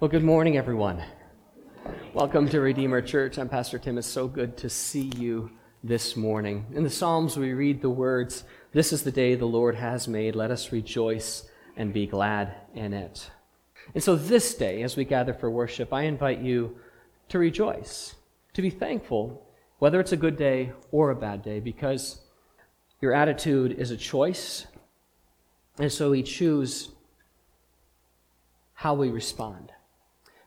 Well, good morning, everyone. Welcome to Redeemer Church. I'm Pastor Tim. It's so good to see you this morning. In the Psalms, we read the words, This is the day the Lord has made. Let us rejoice and be glad in it. And so, this day, as we gather for worship, I invite you to rejoice, to be thankful, whether it's a good day or a bad day, because your attitude is a choice. And so, we choose how we respond.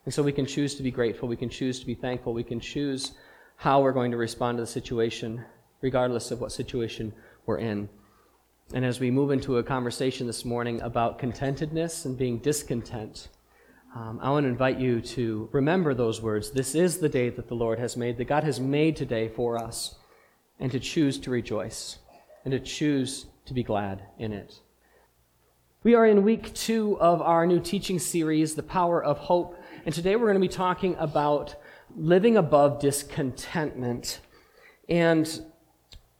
And so we can choose to be grateful, we can choose to be thankful, we can choose how we're going to respond to the situation, regardless of what situation we're in. And as we move into a conversation this morning about contentedness and being discontent, um, I want to invite you to remember those words. This is the day that the Lord has made, that God has made today for us, and to choose to rejoice and to choose to be glad in it. We are in week two of our new teaching series, The Power of Hope. And today we're going to be talking about living above discontentment. And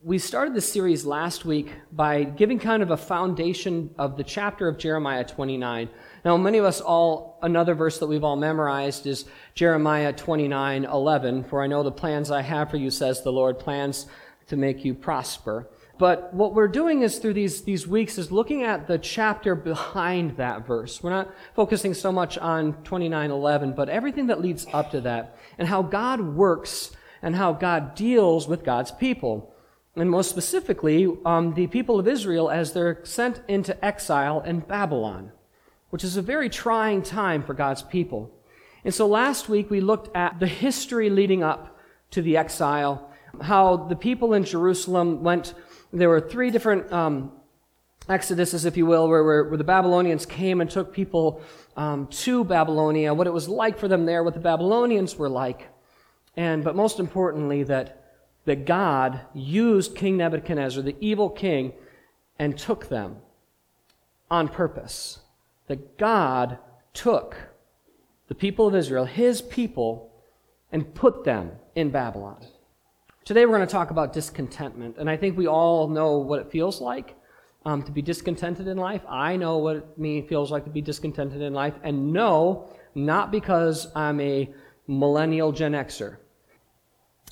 we started this series last week by giving kind of a foundation of the chapter of Jeremiah 29. Now, many of us all, another verse that we've all memorized is Jeremiah 29 11. For I know the plans I have for you, says the Lord, plans to make you prosper. But what we're doing is through these, these weeks is looking at the chapter behind that verse. We're not focusing so much on 2911, but everything that leads up to that and how God works and how God deals with God's people. And most specifically, um, the people of Israel as they're sent into exile in Babylon, which is a very trying time for God's people. And so last week we looked at the history leading up to the exile, how the people in Jerusalem went there were three different um, exoduses, if you will, where, where, where, the Babylonians came and took people um, to Babylonia, what it was like for them there, what the Babylonians were like, and but most importantly that that God used King Nebuchadnezzar, the evil king, and took them on purpose. That God took the people of Israel, his people, and put them in Babylon. Today we're going to talk about discontentment, and I think we all know what it feels like um, to be discontented in life. I know what it feels like to be discontented in life, and no, not because I'm a millennial Gen Xer.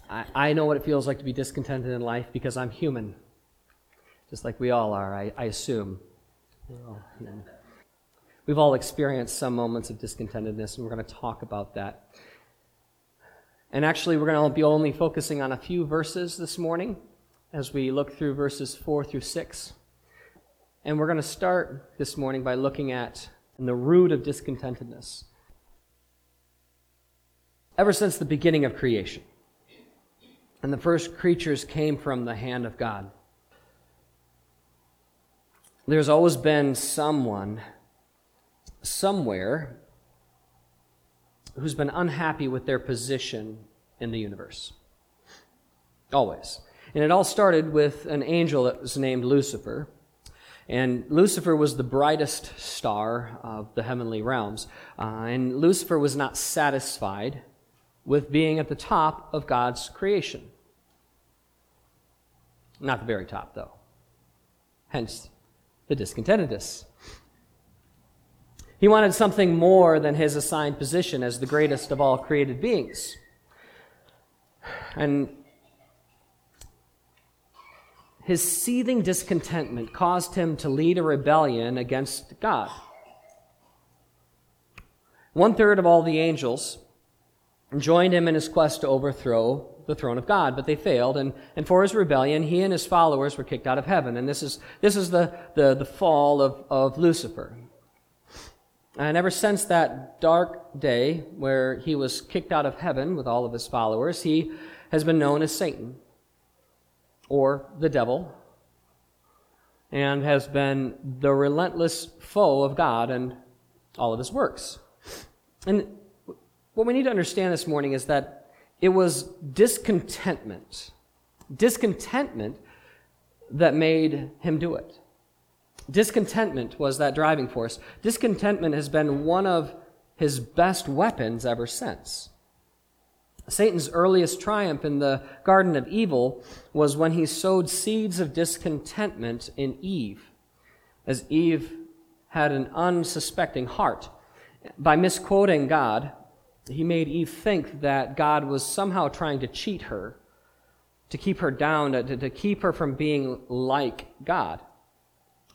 I, I know what it feels like to be discontented in life because I'm human, just like we all are, I, I assume. We've all experienced some moments of discontentedness, and we're going to talk about that. And actually, we're going to be only focusing on a few verses this morning as we look through verses 4 through 6. And we're going to start this morning by looking at the root of discontentedness. Ever since the beginning of creation, and the first creatures came from the hand of God, there's always been someone, somewhere, who's been unhappy with their position in the universe. Always. And it all started with an angel that was named Lucifer. And Lucifer was the brightest star of the heavenly realms. Uh, and Lucifer was not satisfied with being at the top of God's creation. Not the very top, though. Hence the discontentedness. He wanted something more than his assigned position as the greatest of all created beings. And his seething discontentment caused him to lead a rebellion against God. One third of all the angels joined him in his quest to overthrow the throne of God, but they failed, and, and for his rebellion, he and his followers were kicked out of heaven. And this is, this is the, the, the fall of, of Lucifer. And ever since that dark day where he was kicked out of heaven with all of his followers, he has been known as Satan or the devil and has been the relentless foe of God and all of his works. And what we need to understand this morning is that it was discontentment, discontentment that made him do it. Discontentment was that driving force. Discontentment has been one of his best weapons ever since. Satan's earliest triumph in the Garden of Eden was when he sowed seeds of discontentment in Eve, as Eve had an unsuspecting heart. By misquoting God, he made Eve think that God was somehow trying to cheat her, to keep her down, to, to keep her from being like God.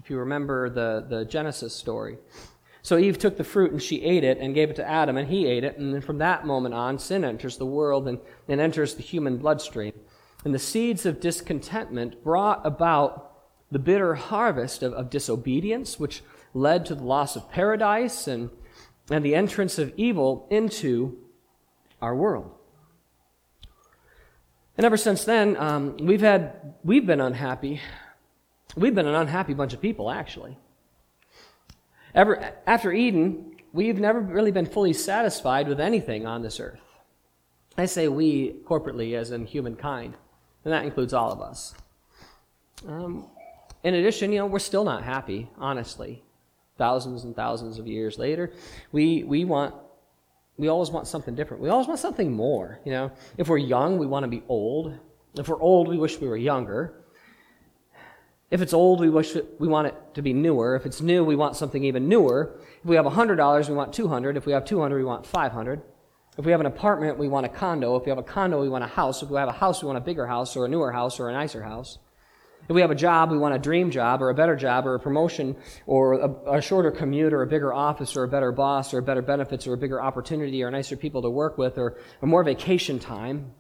If you remember the, the Genesis story. So Eve took the fruit and she ate it and gave it to Adam, and he ate it. And then from that moment on, sin enters the world and, and enters the human bloodstream. And the seeds of discontentment brought about the bitter harvest of, of disobedience, which led to the loss of paradise and, and the entrance of evil into our world. And ever since then, um, we've had we've been unhappy. We've been an unhappy bunch of people, actually. Ever after Eden, we've never really been fully satisfied with anything on this earth. I say we corporately, as in humankind, and that includes all of us. Um, in addition, you know, we're still not happy, honestly. Thousands and thousands of years later, we, we want, we always want something different. We always want something more, you know. If we're young, we want to be old. If we're old, we wish we were younger. If it's old, we wish it, we want it to be newer. If it's new, we want something even newer. If we have $100, we want 200. If we have 200, we want 500. If we have an apartment, we want a condo. If we have a condo, we want a house. If we have a house, we want a bigger house or a newer house or a nicer house. If we have a job, we want a dream job or a better job or a promotion or a, a, shorter commute or a bigger office or a better boss or better benefits or a bigger opportunity or nicer people to work with or, or more vacation time.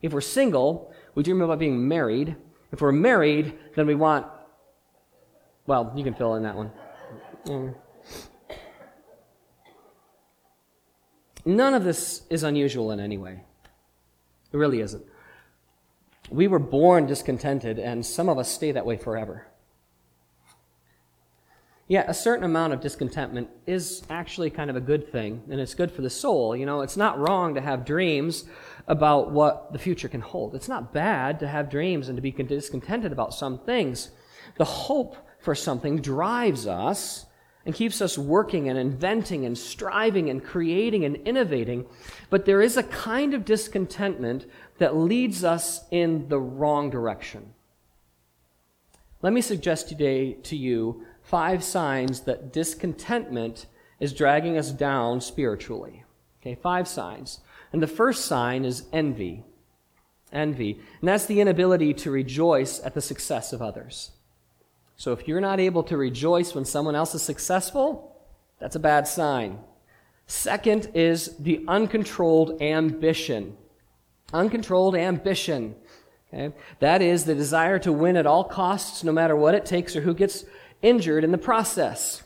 If we're single, we dream about being married. If we're married, then we want, well, you can fill in that one. Mm. None of this is unusual in any way. It really isn't. We were born discontented, and some of us stay that way forever. Yeah, a certain amount of discontentment is actually kind of a good thing, and it's good for the soul. You know, it's not wrong to have dreams about what the future can hold. It's not bad to have dreams and to be discontented about some things. The hope for something drives us and keeps us working and inventing and striving and creating and innovating. But there is a kind of discontentment that leads us in the wrong direction. Let me suggest today to you five signs that discontentment is dragging us down spiritually. Okay, five signs. And the first sign is envy. Envy. And that's the inability to rejoice at the success of others. So if you're not able to rejoice when someone else is successful, that's a bad sign. Second is the uncontrolled ambition. Uncontrolled ambition. Okay? That is the desire to win at all costs, no matter what it takes or who gets injured in the process.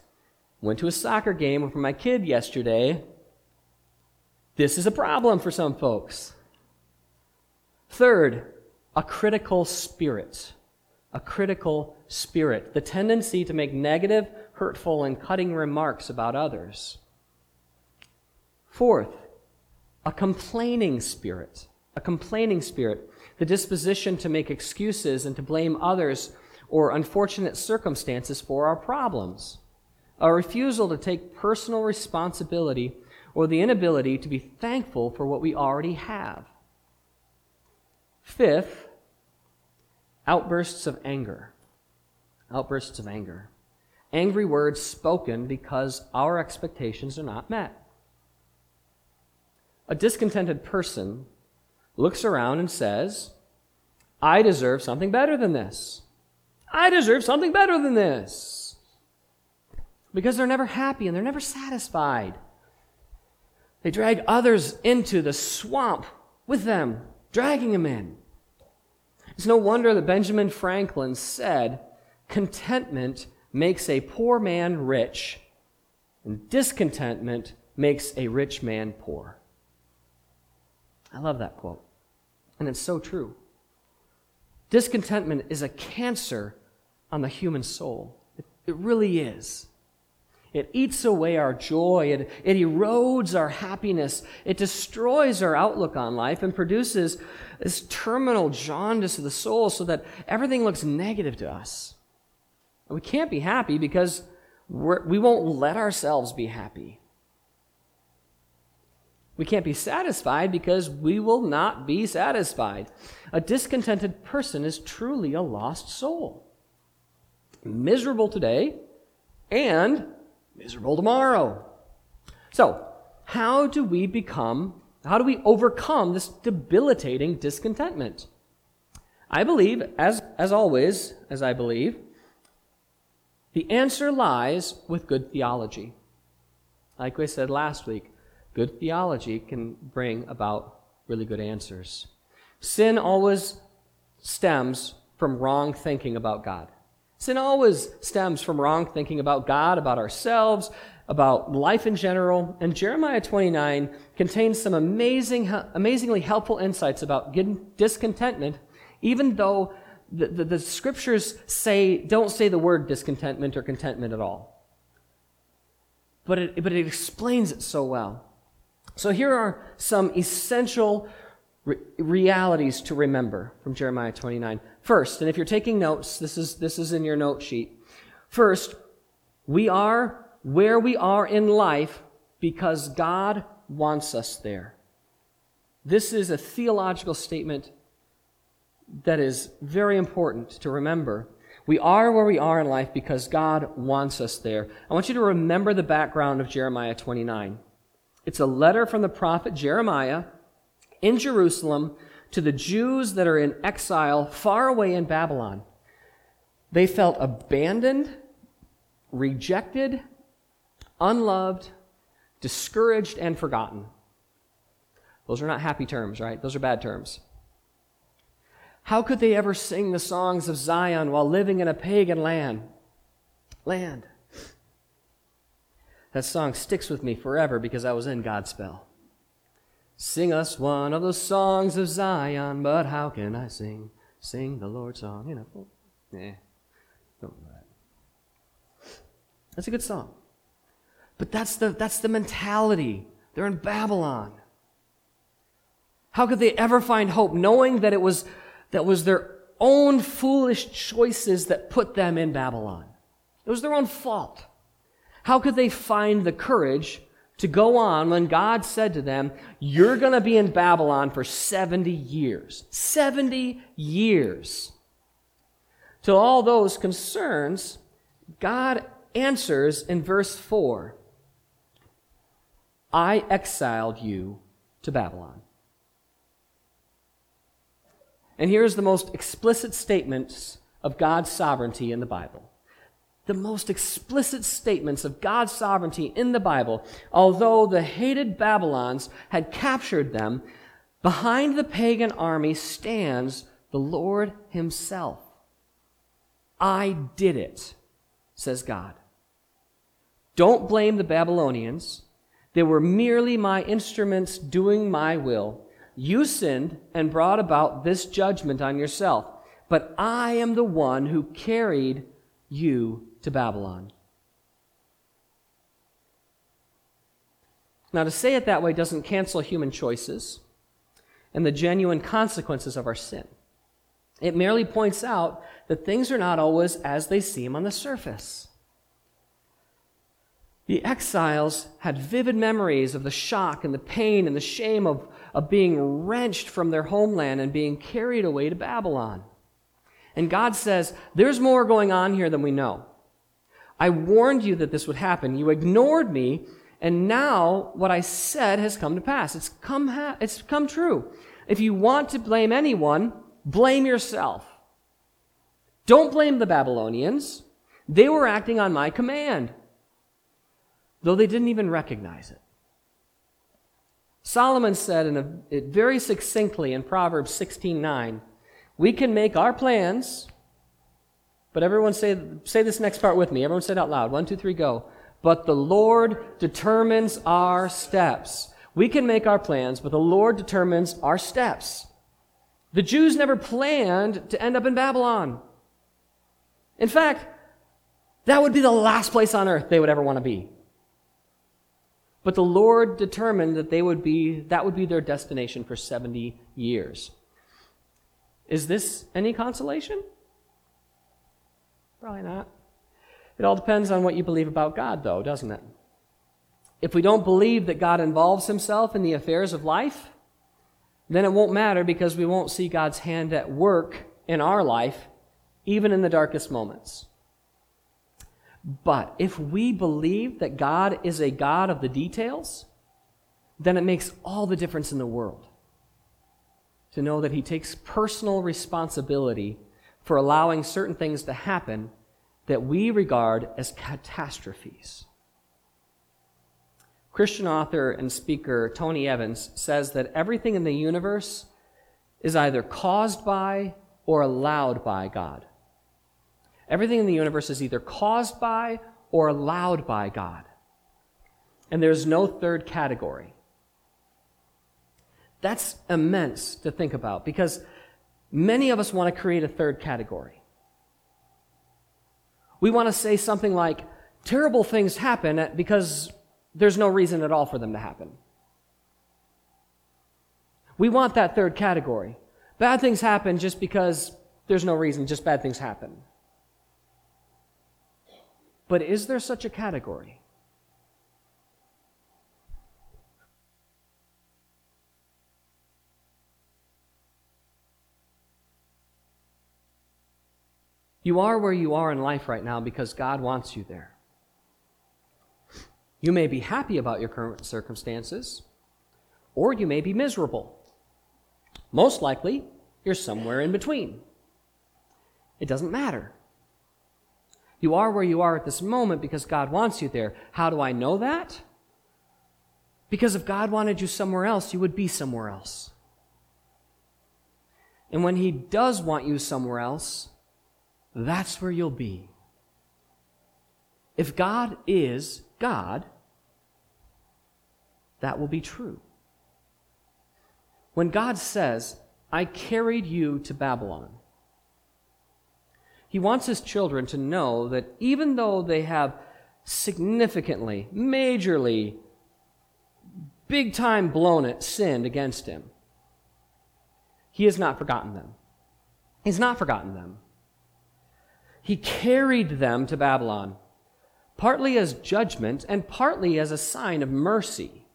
Went to a soccer game with my kid yesterday. This is a problem for some folks. Third, a critical spirit. A critical spirit. The tendency to make negative, hurtful, and cutting remarks about others. Fourth, a complaining spirit a complaining spirit, the disposition to make excuses and to blame others or unfortunate circumstances for our problems, a refusal to take personal responsibility or the inability to be thankful for what we already have. Fifth, outbursts of anger. Outbursts of anger. Angry words spoken because our expectations are not met. A discontented person looks around and says, I deserve something better than this. I deserve something better than this. Because they're never happy and they're never satisfied. They drag others into the swamp with them, dragging them in. It's no wonder that Benjamin Franklin said, Contentment makes a poor man rich, and discontentment makes a rich man poor. I love that quote. And it's so true. Discontentment is a cancer on the human soul. It, it really is. It eats away our joy. It, it erodes our happiness. It destroys our outlook on life and produces this terminal jaundice of the soul so that everything looks negative to us. And we can't be happy because we're, we will not let ourselves be happy. We can't be satisfied because we will not be satisfied. A discontented person is truly a lost soul. Miserable today and miserable tomorrow. So, how do we become, how do we overcome this debilitating discontentment? I believe, as, as always, as I believe, the answer lies with good theology. Like we said last week, good theology can bring about really good answers. Sin always stems from wrong thinking about God. Sin always stems from wrong thinking about God, about ourselves, about life in general. And Jeremiah 29 contains some amazing, amazingly helpful insights about discontentment, even though the, the, the scriptures say, don't say the word discontentment or contentment at all. But it, but it explains it so well. So here are some essential re- realities to remember from Jeremiah 29. First, and if you're taking notes, this is, this is in your note sheet. First, we are where we are in life because God wants us there. This is a theological statement that is very important to remember. We are where we are in life because God wants us there. I want you to remember the background of Jeremiah 29. It's a letter from the prophet Jeremiah in Jerusalem to the Jews that are in exile far away in Babylon. They felt abandoned, rejected, unloved, discouraged, and forgotten. Those are not happy terms, right? Those are bad terms. How could they ever sing the songs of Zion while living in a pagan land? Land. That song sticks with me forever because I was in Godspell. Sing us one of the songs of Zion, but how can I sing? Sing the Lord's song You know. Nah, don't do that. That's a good song. But that's the, that's the mentality. They're in Babylon. How could they ever find hope knowing that it was, that was their own foolish choices that put them in Babylon? It was their own fault. How could they find the courage to go on when God said to them, You're going to be in Babylon for 70 years? 70 years. To all those concerns, God answers in verse 4 I exiled you to Babylon. And here's the most explicit statements of God's sovereignty in the Bible the most explicit statements of God's sovereignty in the Bible, although the hated Babylons had captured them, behind the pagan army stands the Lord Himself. I did it, says God. Don't blame the Babylonians. They were merely my instruments doing my will. You sinned and brought about this judgment on yourself, but I am the one who carried you to Babylon. Now, to say it that way doesn't cancel human choices and the genuine consequences of our sin. It merely points out that things are not always as they seem on the surface. The exiles had vivid memories of the shock and the pain and the shame of, of being wrenched from their homeland and being carried away to Babylon. And God says, There's more going on here than we know. I warned you that this would happen. You ignored me, and now what I said has come to pass. It's come, ha- it's come true. If you want to blame anyone, blame yourself. Don't blame the Babylonians. They were acting on my command, though they didn't even recognize it. Solomon said in a, very succinctly in Proverbs 16:9, "We can make our plans, but everyone say, say this next part with me. Everyone say it out loud. One, two, three, go. But the Lord determines our steps. We can make our plans, but the Lord determines our steps. The Jews never planned to end up in Babylon. In fact, that would be the last place on earth they would ever want to be. But the Lord determined that they would be, that would be their destination for 70 years. Is this any consolation? Probably not. It all depends on what you believe about God, though, doesn't it? If we don't believe that God involves himself in the affairs of life, then it won't matter because we won't see God's hand at work in our life, even in the darkest moments. But if we believe that God is a God of the details, then it makes all the difference in the world to know that He takes personal responsibility for allowing certain things to happen that we regard as catastrophes. Christian author and speaker Tony Evans says that everything in the universe is either caused by or allowed by God. Everything in the universe is either caused by or allowed by God. And there's no third category. That's immense to think about because many of us want to create a third category. We want to say something like, terrible things happen because there's no reason at all for them to happen. We want that third category. Bad things happen just because there's no reason, just bad things happen. But is there such a category? You are where you are in life right now because God wants you there. You may be happy about your current circumstances, or you may be miserable. Most likely, you're somewhere in between. It doesn't matter. You are where you are at this moment because God wants you there. How do I know that? Because if God wanted you somewhere else, you would be somewhere else. And when He does want you somewhere else, that's where you'll be. If God is God, that will be true. When God says, I carried you to Babylon, he wants his children to know that even though they have significantly, majorly, big time blown it, sinned against him, he has not forgotten them. He's not forgotten them. He carried them to Babylon, partly as judgment and partly as a sign of mercy.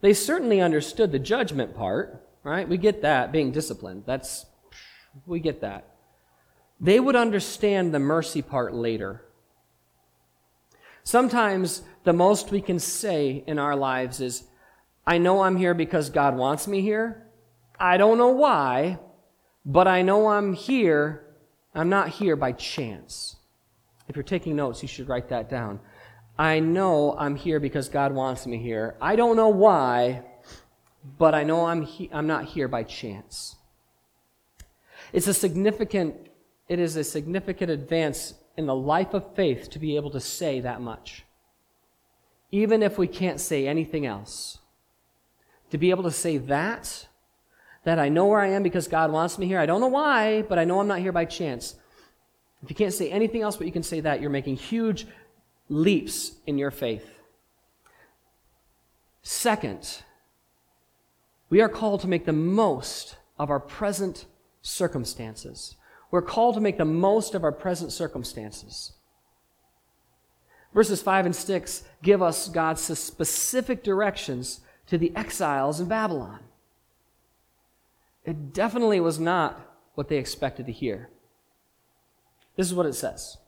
They certainly understood the judgment part, right? We get that, being disciplined. That's, we get that. They would understand the mercy part later. Sometimes the most we can say in our lives is, I know I'm here because God wants me here. I don't know why, but I know I'm here. I'm not here by chance. If you're taking notes, you should write that down. I know I'm here because God wants me here. I don't know why, but I know I'm, he- I'm not here by chance. It's a significant, it is a significant advance in the life of faith to be able to say that much. Even if we can't say anything else. To be able to say that, that I know where I am because God wants me here. I don't know why, but I know I'm not here by chance. If you can't say anything else, but you can say that, you're making huge leaps in your faith. Second, we are called to make the most of our present circumstances. We're called to make the most of our present circumstances. Verses 5 and 6 give us God's specific directions to the exiles in Babylon. It definitely was not what they expected to hear. This is what it says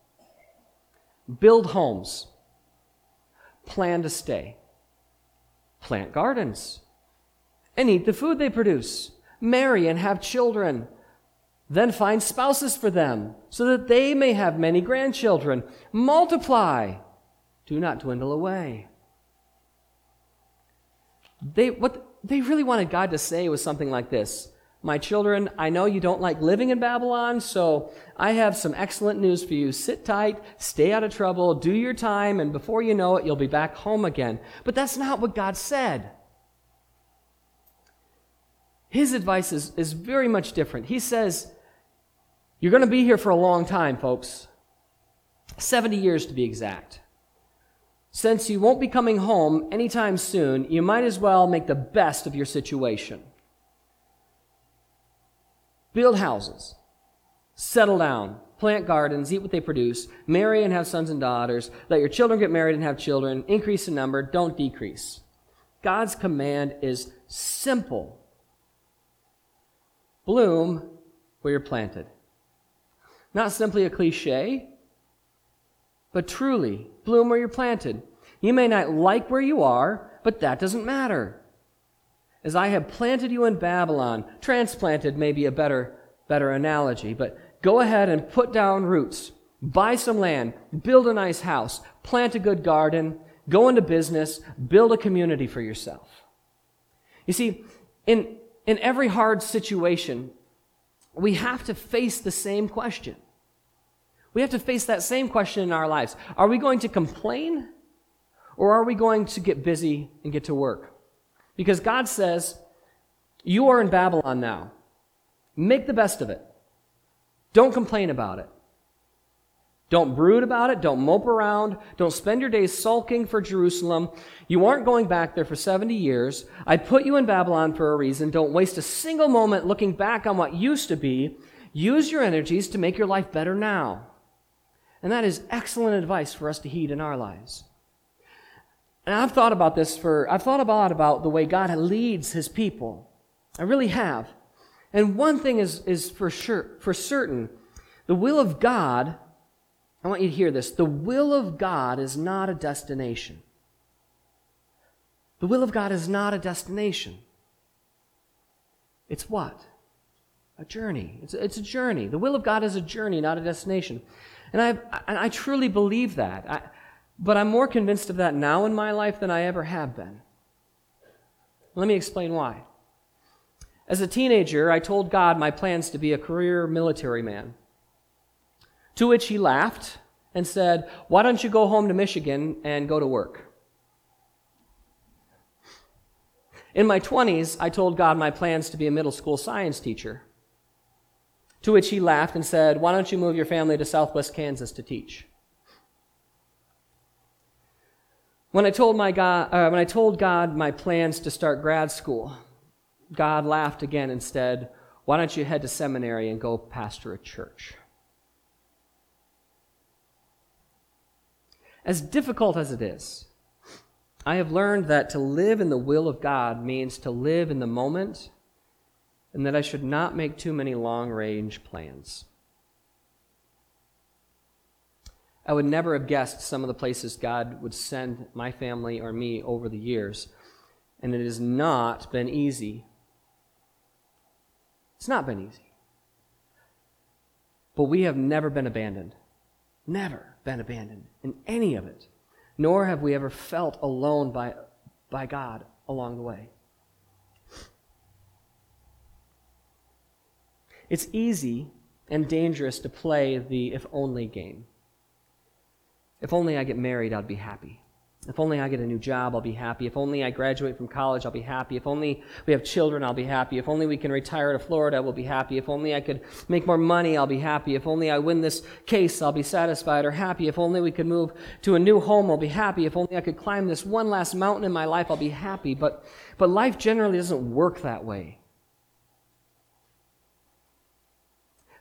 build homes, plan to stay, plant gardens, and eat the food they produce, marry and have children. Then find spouses for them, so that they may have many grandchildren. Multiply, do not dwindle away. They, what they really wanted God to say was something like this my children, I know you don't like living in Babylon, so I have some excellent news for you. Sit tight, stay out of trouble, do your time, and before you know it, you'll be back home again. But that's not what God said. His advice is, is very much different. He says, You're going to be here for a long time, folks. 70 years to be exact. Since you won't be coming home anytime soon, you might as well make the best of your situation. Build houses. Settle down. Plant gardens. Eat what they produce. Marry and have sons and daughters. Let your children get married and have children. Increase in number. Don't decrease. God's command is simple. Bloom where you're planted. Not simply a cliche, but truly bloom where you're planted. You may not like where you are, but that doesn't matter. As I have planted you in Babylon, transplanted may be a better, better analogy, but go ahead and put down roots. Buy some land, build a nice house, plant a good garden, go into business, build a community for yourself. You see, in, in every hard situation, we have to face the same question. We have to face that same question in our lives. Are we going to complain or are we going to get busy and get to work? Because God says, You are in Babylon now. Make the best of it. Don't complain about it. Don't brood about it. Don't mope around. Don't spend your days sulking for Jerusalem. You aren't going back there for 70 years. I put you in Babylon for a reason. Don't waste a single moment looking back on what used to be. Use your energies to make your life better now. And that is excellent advice for us to heed in our lives. And I've thought about this for, I've thought a lot about the way God leads his people. I really have. And one thing is, is for sure, for certain, the will of God I want you to hear this. The will of God is not a destination. The will of God is not a destination. It's what? A journey. It's it's a journey. The will of God is a journey, not a destination. And I, I, I truly believe that. I, but I'm more convinced of that now in my life than I ever have been. Let me explain why. As a teenager, I told God my plans to be a career military man. To which he laughed and said, Why don't you go home to Michigan and go to work? In my 20s, I told God my plans to be a middle school science teacher. To which he laughed and said, Why don't you move your family to southwest Kansas to teach? When I told, my God, uh, when I told God my plans to start grad school, God laughed again and said, Why don't you head to seminary and go pastor a church? As difficult as it is, I have learned that to live in the will of God means to live in the moment and that I should not make too many long range plans. I would never have guessed some of the places God would send my family or me over the years, and it has not been easy. It's not been easy. But we have never been abandoned. Never been abandoned in any of it, nor have we ever felt alone by, by God along the way. It's easy and dangerous to play the if only game. If only I get married, I'd be happy. If only I get a new job, I'll be happy. If only I graduate from college, I'll be happy. If only we have children, I'll be happy. If only we can retire to Florida, we'll be happy. If only I could make more money, I'll be happy. If only I win this case, I'll be satisfied or happy. If only we could move to a new home, I'll be happy. If only I could climb this one last mountain in my life, I'll be happy. But, but life generally doesn't work that way.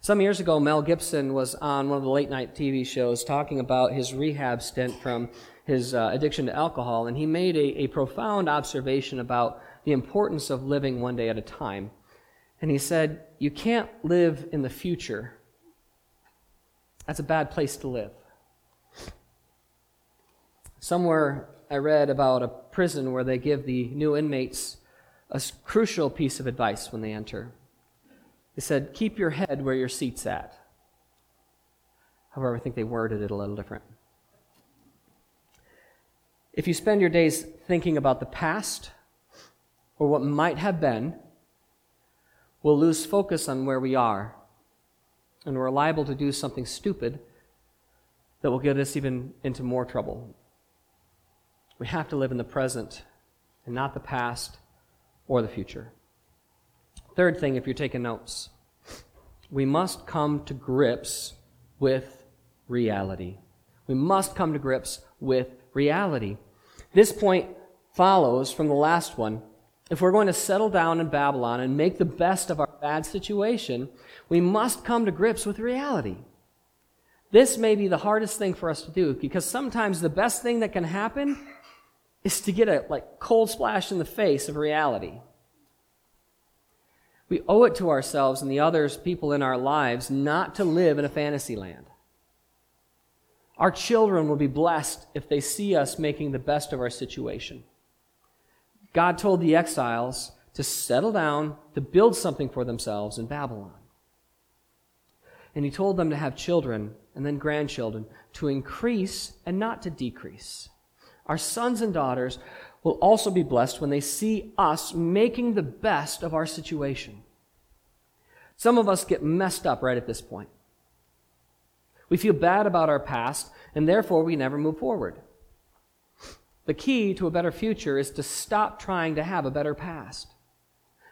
Some years ago, Mel Gibson was on one of the late night TV shows talking about his rehab stint from his uh, addiction to alcohol, and he made a, a profound observation about the importance of living one day at a time. And he said, You can't live in the future. That's a bad place to live. Somewhere I read about a prison where they give the new inmates a crucial piece of advice when they enter. They said, Keep your head where your seat's at. However, I think they worded it a little different. If you spend your days thinking about the past or what might have been, we'll lose focus on where we are, and we're liable to do something stupid that will get us even into more trouble. We have to live in the present and not the past or the future. Third thing, if you're taking notes, we must come to grips with reality. We must come to grips with reality. This point follows from the last one. If we're going to settle down in Babylon and make the best of our bad situation, we must come to grips with reality. This may be the hardest thing for us to do because sometimes the best thing that can happen is to get a like cold splash in the face of reality. We owe it to ourselves and the others, people in our lives, not to live in a fantasy land. Our children will be blessed if they see us making the best of our situation. God told the exiles to settle down, to build something for themselves in Babylon. And he told them to have children and then grandchildren, to increase and not to decrease. Our sons and daughters will also be blessed when they see us making the best of our situation. Some of us get messed up right at this point. We feel bad about our past, and therefore we never move forward. The key to a better future is to stop trying to have a better past.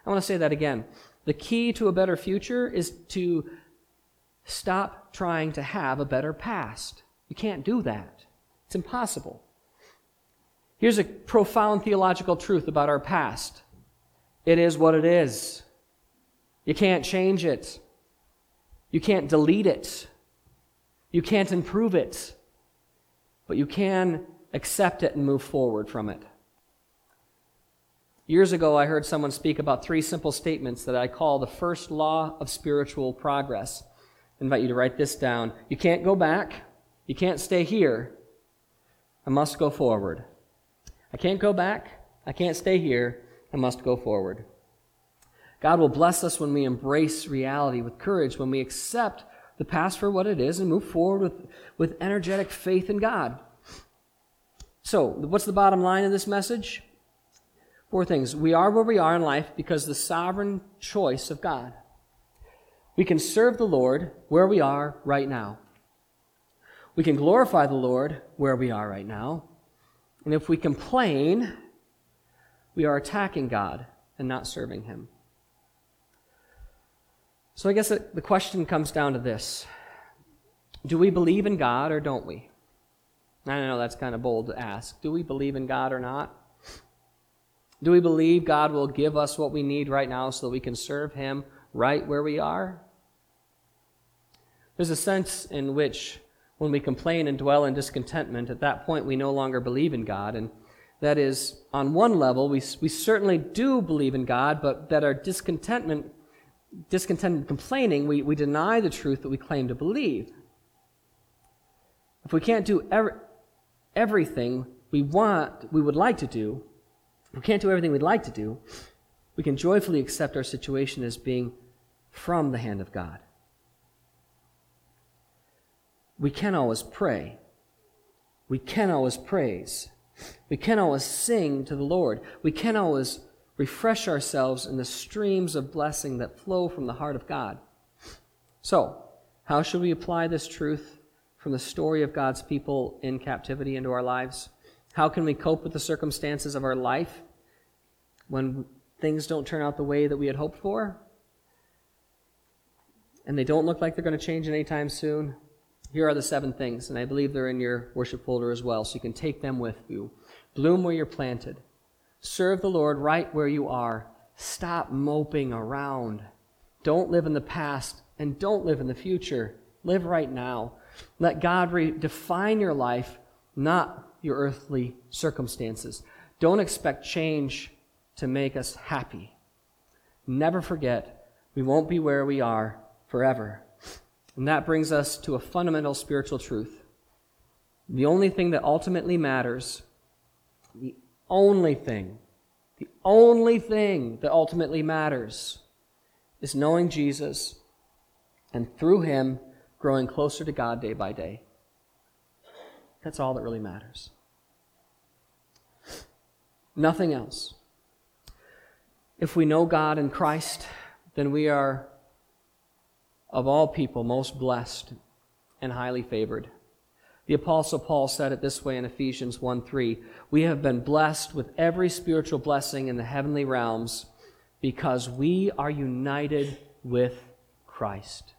I want to say that again. The key to a better future is to stop trying to have a better past. You can't do that, it's impossible. Here's a profound theological truth about our past it is what it is. You can't change it, you can't delete it, you can't improve it, but you can accept it and move forward from it. Years ago, I heard someone speak about three simple statements that I call the first law of spiritual progress. I invite you to write this down. You can't go back. You can't stay here. I must go forward. I can't go back. I can't stay here. I must go forward. God will bless us when we embrace reality with courage, when we accept the past for what it is and move forward with, with energetic faith in God. So, what's the bottom line of this message? Four things. We are where we are in life because the sovereign choice of God. We can serve the Lord where we are right now. We can glorify the Lord where we are right now. And if we complain, we are attacking God and not serving Him. So I guess the question comes down to this Do we believe in God or don't we? I know that's kind of bold to ask. Do we believe in God or not? Do we believe God will give us what we need right now so that we can serve Him right where we are? There's a sense in which when we complain and dwell in discontentment, at that point we no longer believe in God. And that is, on one level, we, we certainly do believe in God, but that our discontentment, discontented complaining, we, we deny the truth that we claim to believe. If we can't do every, everything we want, we would like to do, we can't do everything we'd like to do, we can joyfully accept our situation as being from the hand of God we can always pray. We can always praise. We can always sing to the Lord. We can always refresh ourselves in the streams of blessing that flow from the heart of God. So, how should we apply this truth from the story of God's people in captivity into our lives? How can we cope with the circumstances of our life when things don't turn out the way that we had hoped for? And they don't look like they're going to change anytime soon? Here are the seven things, and I believe they're in your worship folder as well, so you can take them with you. Bloom where you're planted. Serve the Lord right where you are. Stop moping around. Don't live in the past and don't live in the future. Live right now. Let God re- define your life, not your earthly circumstances. Don't expect change to make us happy. Never forget, we won't be where we are forever. And that brings us to a fundamental spiritual truth. The only thing that ultimately matters, the only thing, the only thing that ultimately matters is knowing Jesus and through him growing closer to God day by day. That's all that really matters. Nothing else. If we know God in Christ, then we are of all people most blessed and highly favored. The apostle Paul said it this way in Ephesians 1 3. We have been blessed with every spiritual blessing in the heavenly realms because we are united with Christ.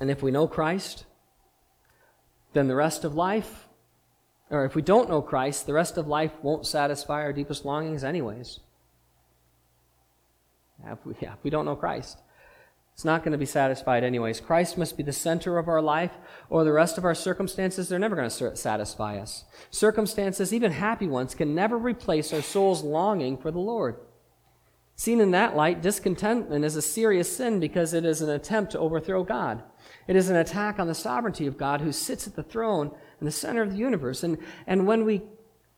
And if we know Christ, then the rest of life, or if we don't know Christ, the rest of life won't satisfy our deepest longings, anyways if we, if we don't know Christ. It's not going to be satisfied anyways. Christ must be the center of our life, or the rest of our circumstances, they're never going to satisfy us. Circumstances, even happy ones, can never replace our soul's longing for the Lord. Seen in that light, discontentment is a serious sin because it is an attempt to overthrow God. It is an attack on the sovereignty of God who sits at the throne in the center of the universe. And, and when we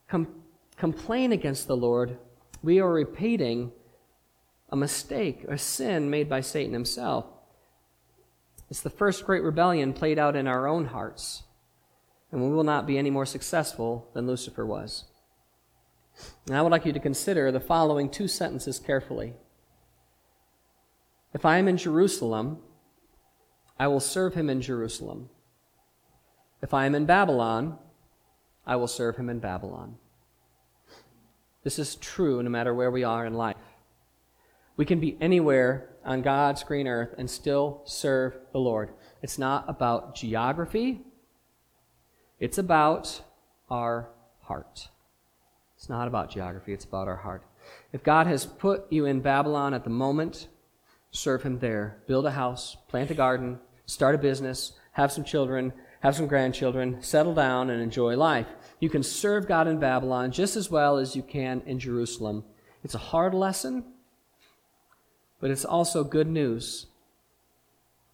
com- complain against the Lord, we are repeating a mistake, a sin made by Satan himself. It's the first great rebellion played out in our own hearts, and we will not be any more successful than Lucifer was. And I would like you to consider the following two sentences carefully. If I am in Jerusalem, I will serve him in Jerusalem. If I am in Babylon, I will serve him in Babylon. This is true no matter where we are in life. We can be anywhere on God's green earth and still serve the Lord. It's not about geography, it's about our heart. It's not about geography, it's about our heart. If God has put you in Babylon at the moment, serve Him there. Build a house, plant a garden, start a business, have some children, have some grandchildren, settle down, and enjoy life. You can serve God in Babylon just as well as you can in Jerusalem. It's a hard lesson, but it's also good news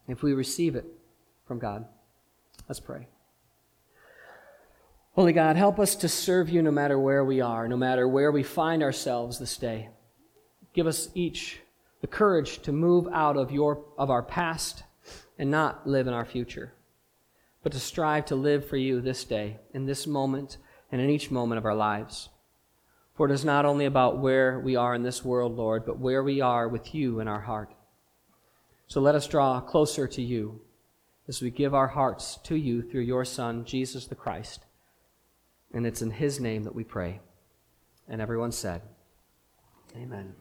if we receive it from God. Let's pray. Holy God, help us to serve you no matter where we are, no matter where we find ourselves this day. Give us each the courage to move out of, your, of our past and not live in our future, but to strive to live for you this day, in this moment, and in each moment of our lives. For it is not only about where we are in this world, Lord, but where we are with you in our heart. So let us draw closer to you as we give our hearts to you through your Son, Jesus the Christ. And it's in his name that we pray. And everyone said, Amen.